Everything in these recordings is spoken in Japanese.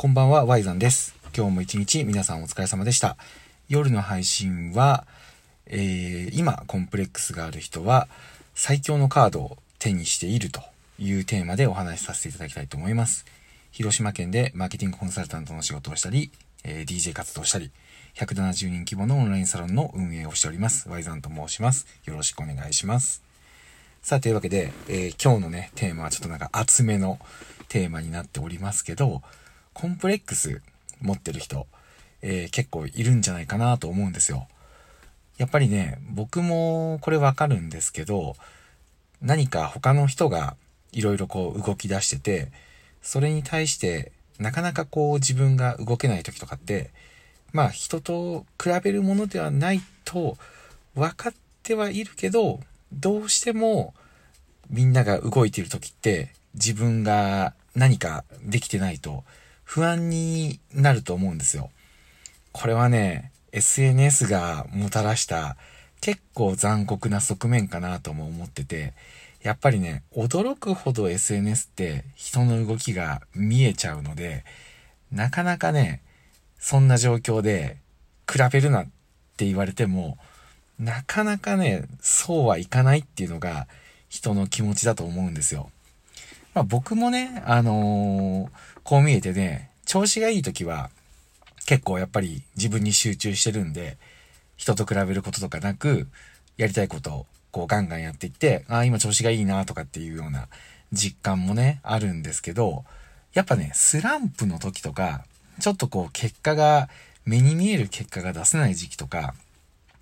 こんばんは、ワイザンです。今日も一日皆さんお疲れ様でした。夜の配信は、えー、今コンプレックスがある人は最強のカードを手にしているというテーマでお話しさせていただきたいと思います。広島県でマーケティングコンサルタントの仕事をしたり、えー DJ 活動したり、170人規模のオンラインサロンの運営をしております。ワイザンと申します。よろしくお願いします。さあ、というわけで、えー今日のね、テーマはちょっとなんか厚めのテーマになっておりますけど、コンプレックス持ってる人、えー結構いるんじゃないかなと思うんですよ。やっぱりね、僕もこれわかるんですけど、何か他の人がいろいろこう動き出してて、それに対してなかなかこう自分が動けない時とかって、まあ人と比べるものではないと分かってはいるけど、どうしてもみんなが動いている時って自分が何かできてないと不安になると思うんですよ。これはね、SNS がもたらした結構残酷な側面かなとも思ってて、やっぱりね、驚くほど SNS って人の動きが見えちゃうので、なかなかね、そんな状況で比べるなって言われても、なかなかね、そうはいかないっていうのが人の気持ちだと思うんですよ。まあ僕もね、あのーこう見えてね、調子がいい時は結構やっぱり自分に集中してるんで、人と比べることとかなく、やりたいことをこうガンガンやっていって、ああ、今調子がいいなとかっていうような実感もね、あるんですけど、やっぱね、スランプの時とか、ちょっとこう結果が、目に見える結果が出せない時期とか、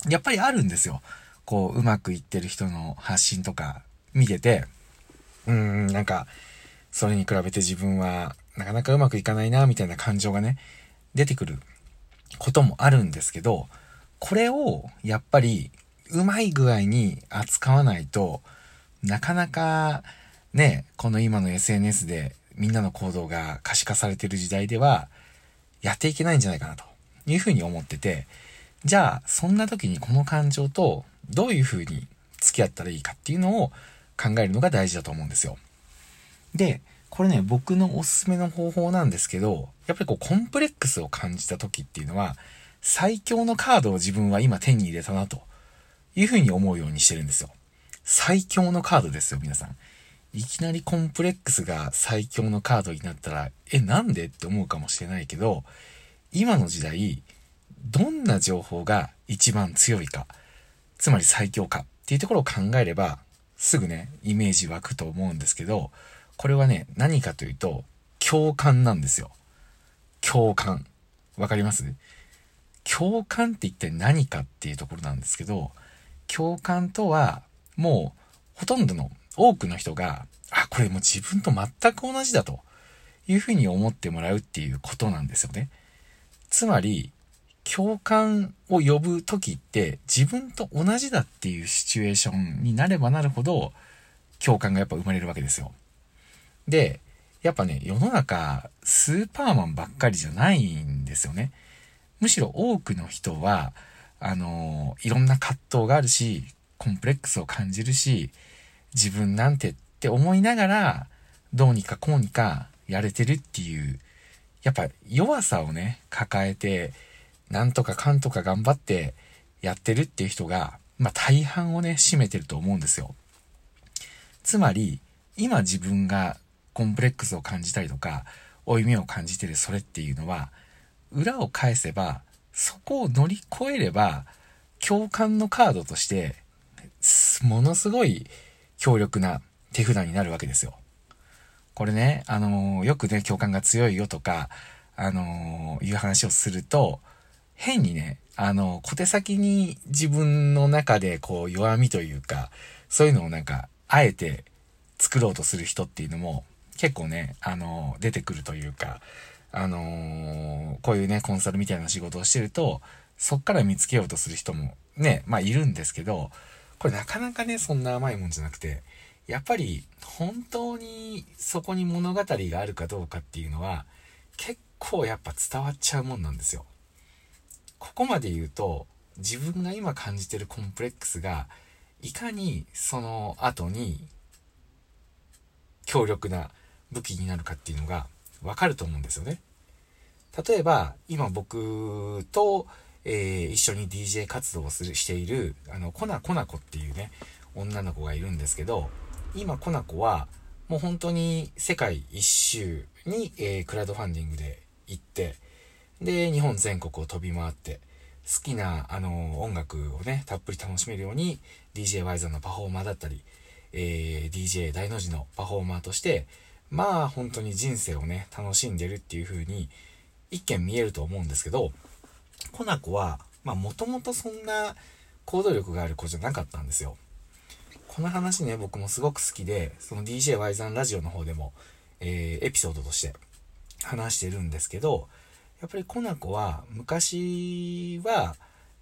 やっぱりあるんですよ。こう、うまくいってる人の発信とか見てて、うーん、なんか、それに比べて自分はなかなかうまくいかないな、みたいな感情がね、出てくることもあるんですけど、これをやっぱりうまい具合に扱わないとなかなかね、この今の SNS でみんなの行動が可視化されてる時代ではやっていけないんじゃないかなというふうに思ってて、じゃあそんな時にこの感情とどういうふうに付き合ったらいいかっていうのを考えるのが大事だと思うんですよ。で、これね、僕のおすすめの方法なんですけど、やっぱりこうコンプレックスを感じた時っていうのは、最強のカードを自分は今手に入れたなというふうに思うようにしてるんですよ。最強のカードですよ、皆さん。いきなりコンプレックスが最強のカードになったら、え、なんでって思うかもしれないけど、今の時代、どんな情報が一番強いか、つまり最強かっていうところを考えれば、すぐね、イメージ湧くと思うんですけど、これはね、何かというと、共感なんですよ。共感。わかります？共感って一体何かっていうところなんですけど、共感とは、もう、ほとんどの多くの人が、あ、これもう自分と全く同じだというふうに思ってもらうっていうことなんですよね。つまり、共感を呼ぶ時って自分と同じだっていうシチュエーションになればなるほど共感がやっぱ生まれるわけですよ。で、やっぱね、世の中スーパーマンばっかりじゃないんですよね。むしろ多くの人は、あのいろんな葛藤があるし、コンプレックスを感じるし、自分なんてって思いながら、どうにかこうにかやれてるっていう、やっぱ弱さをね、抱えて、なんとかかんとか頑張ってやってるっていう人が、まあ大半をね、占めてると思うんですよ。つまり、今自分がコンプレックスを感じたりとか、負い目を感じてるそれっていうのは、裏を返せば、そこを乗り越えれば、共感のカードとして、ものすごい強力な手札になるわけですよ。これね、あのーよくね、共感が強いよとか、あのーいう話をすると、変にね、あの、小手先に自分の中でこう弱みというか、そういうのをなんか、あえて作ろうとする人っていうのも結構ね、あの、出てくるというか、あのこういうね、コンサルみたいな仕事をしてると、そっから見つけようとする人もね、まあいるんですけど、これなかなかね、そんな甘いもんじゃなくて、やっぱり本当にそこに物語があるかどうかっていうのは、結構やっぱ伝わっちゃうもんなんですよ。ここまで言うと、自分が今感じてるコンプレックスが、いかにその後に強力な武器になるかっていうのがわかると思うんですよね。例えば、今僕と、えー、一緒に DJ 活動をする、している、あの、コナコナコっていうね、女の子がいるんですけど、今コナコは、もう本当に世界一周に、えー、クラウドファンディングで行って、で、日本全国を飛び回って、好きな、あの、音楽をね、たっぷり楽しめるように、DJ ワイザーのパフォーマーだったり、えー、DJ 大の字のパフォーマーとして、まあ本当に人生をね、楽しんでるっていう風に、一見見えると思うんですけど、コナコは、まあもともとそんな行動力がある子じゃなかったんですよ。この話ね、僕もすごく好きで、その DJ ワイザンラジオの方でも、えー、エピソードとして話してるんですけど、やっぱりコナコは昔は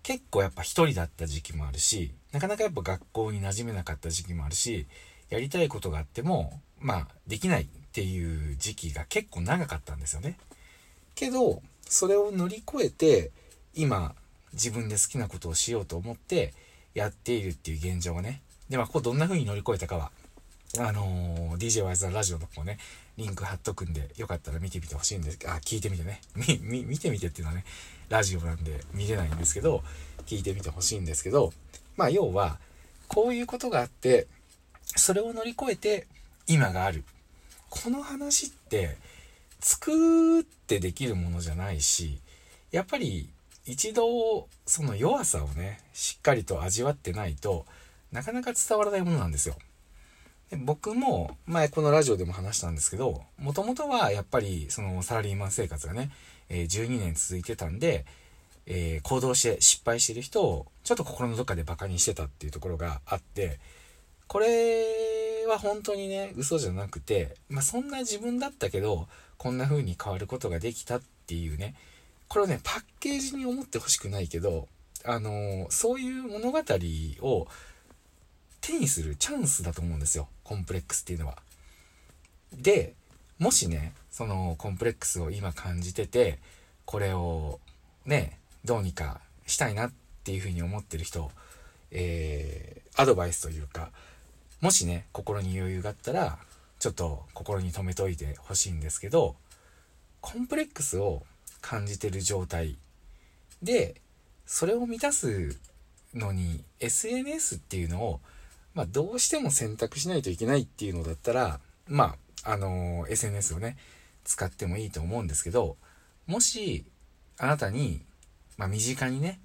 結構やっぱ一人だった時期もあるし、なかなかやっぱ学校に馴染めなかった時期もあるし、やりたいことがあっても、まあできないっていう時期が結構長かったんですよね。けど、それを乗り越えて、今自分で好きなことをしようと思ってやっているっていう現状がね。で、まここどんな風に乗り越えたかは、あのー、DJ ワイズラジオの方ね、リンク貼っとくんで、よかったら見てみてほしいんですあ、聞いてみてね。み、み、見てみてっていうのはね、ラジオなんで見れないんですけど、聞いてみてほしいんですけど、まあ要は、こういうことがあって、それを乗り越えて今がある。この話って、作ってできるものじゃないし、やっぱり一度その弱さをね、しっかりと味わってないとなかなか伝わらないものなんですよ。で僕も前このラジオでも話したんですけど、もともとはやっぱりそのサラリーマン生活がね、え12年続いてたんで、えー、行動して失敗してる人をちょっと心のどっかでバカにしてたっていうところがあって、これは本当にね、嘘じゃなくて、まあそんな自分だったけど、こんな風に変わることができたっていうね、これをね、パッケージに思ってほしくないけど、あのー、そういう物語を手にするチャンスだと思うんですよ。コンプレックスっていうのは。で、もしね、そのコンプレックスを今感じてて、これをね、どうにかしたいなっていうふうに思ってる人、えー、アドバイスというか、もしね、心に余裕があったら、ちょっと心に留めといてほしいんですけど、コンプレックスを感じてる状態で、それを満たすのに SNS っていうのをまあ、どうしても選択しないといけないっていうのだったら、まあ、あのー、SNS をね、使ってもいいと思うんですけど、もし、あなたに、まあ、身近にね、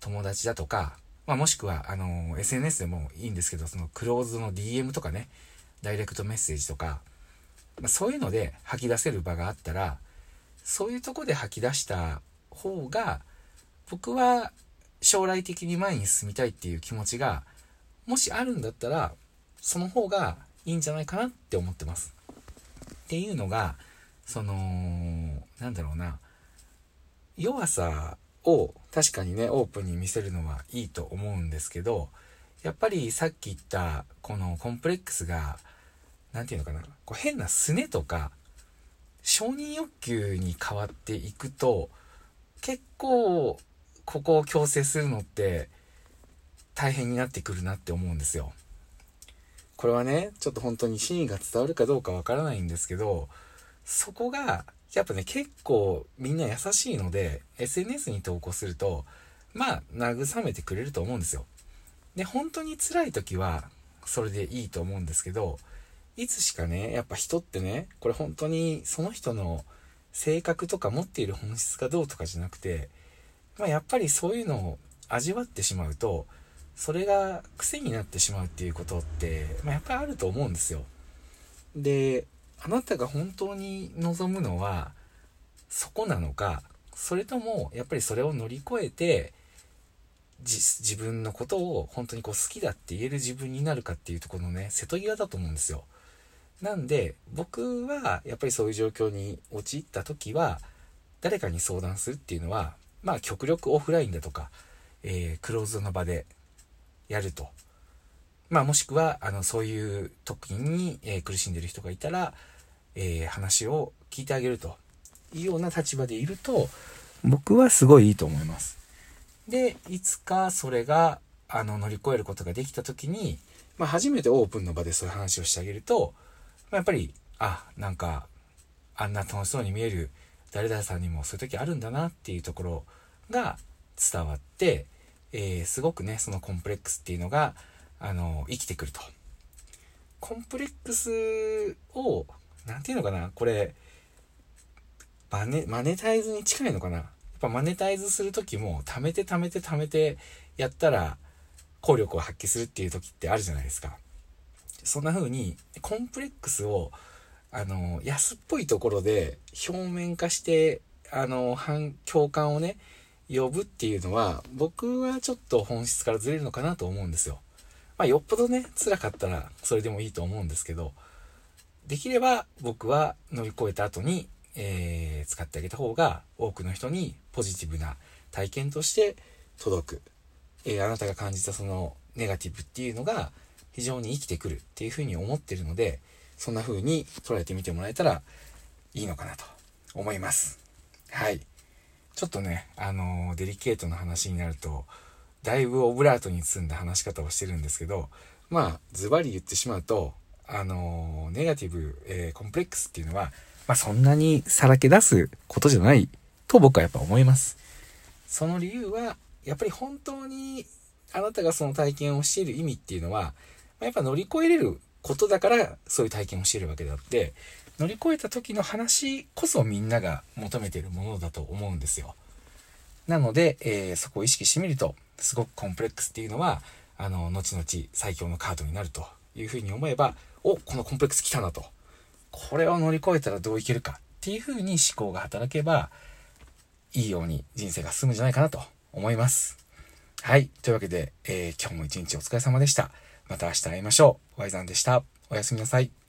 友達だとか、まあ、もしくは、あの、SNS でもいいんですけど、そのクローズの DM とかね、ダイレクトメッセージとか、まあ、そういうので吐き出せる場があったら、そういうとこで吐き出した方が、僕は将来的に前に進みたいっていう気持ちがもしあるんだったら、その方がいいんじゃないかなって思ってます。っていうのが、その、なんだろうな、弱さを確かにね、オープンに見せるのはいいと思うんですけど、やっぱりさっき言ったこのコンプレックスが、何て言うのかな、こう変なすねとか、承認欲求に変わっていくと、結構、ここを強制するのって、大変になってくるなって思うんですよ。これはね、ちょっと本当に真意が伝わるかどうかわからないんですけど、そこが、やっぱね、結構みんな優しいので、SNS に投稿すると、まあ、慰めてくれると思うんですよ。で、本当に辛い時は、それでいいと思うんですけど、いつしかね、やっぱ人ってね、これ本当にその人の性格とか持っている本質がどうとかじゃなくて、まあ、やっぱりそういうのを味わってしまうと、それが癖になってしまうっていうことって、まあ、やっぱりあると思うんですよ。で、あなたが本当に望むのは、そこなのか、それとも、やっぱりそれを乗り越えて、自分のことを本当にこう好きだって言える自分になるかっていうとこのね、瀬戸際だと思うんですよ。なんで、僕はやっぱりそういう状況に陥った時は、誰かに相談するっていうのは、まあ極力オフラインだとか、えー、クローズの場でやると。まあもしくは、あの、そういう時に、えー、苦しんでる人がいたら、えー、話を聞いてあげるというような立場でいると、僕はすごいいいと思います。で、いつかそれが、あの、乗り越えることができた時に、まあ初めてオープンの場でそういう話をしてあげると、まあ、やっぱり、あ、なんか、あんな楽しそうに見える誰々さんにもそういう時あるんだなっていうところが伝わって、えー、すごくね、そのコンプレックスっていうのが、あの、生きてくると。コンプレックスを、なんていうのかな、これ、マネ、マネタイズに近いのかな？やっぱマネタイズする時も、貯めて貯めて貯めてやったら、効力を発揮するっていう時ってあるじゃないですか。そんな風に、コンプレックスを、あの、安っぽいところで表面化して、あの、反、共感をね、呼ぶっていうのは、僕はちょっと本質からずれるのかなと思うんですよ。まあ、よっぽどね、辛かったら、それでもいいと思うんですけど、できれば僕は乗り越えた後に、えー、使ってあげた方が多くの人にポジティブな体験として届く。えー、あなたが感じたそのネガティブっていうのが非常に生きてくるっていうふうに思ってるので、そんな風に捉えてみてもらえたらいいのかなと思います。はい。ちょっとね、あのー、デリケートな話になると、だいぶオブラートに包んだ話し方をしてるんですけど、まあ、ズバリ言ってしまうと、あの、ネガティブ、えー、コンプレックスっていうのは、まあ、そんなにさらけ出すことじゃないと僕はやっぱ思います。その理由は、やっぱり本当にあなたがその体験をしている意味っていうのは、やっぱ乗り越えれることだからそういう体験をしているわけであって、乗り越えた時の話こそみんなが求めているものだと思うんですよ。なので、えー、そこを意識してみると、すごくコンプレックスっていうのは、あの、後々最強のカードになるというふうに思えば、お、このコンプレックス来たなと。これを乗り越えたらどういけるかっていうふうに思考が働けば、いいように人生が進むんじゃないかなと思います。はい。というわけで、えー、今日も一日お疲れ様でした。また明日会いましょう。ワイザンでした。おやすみなさい。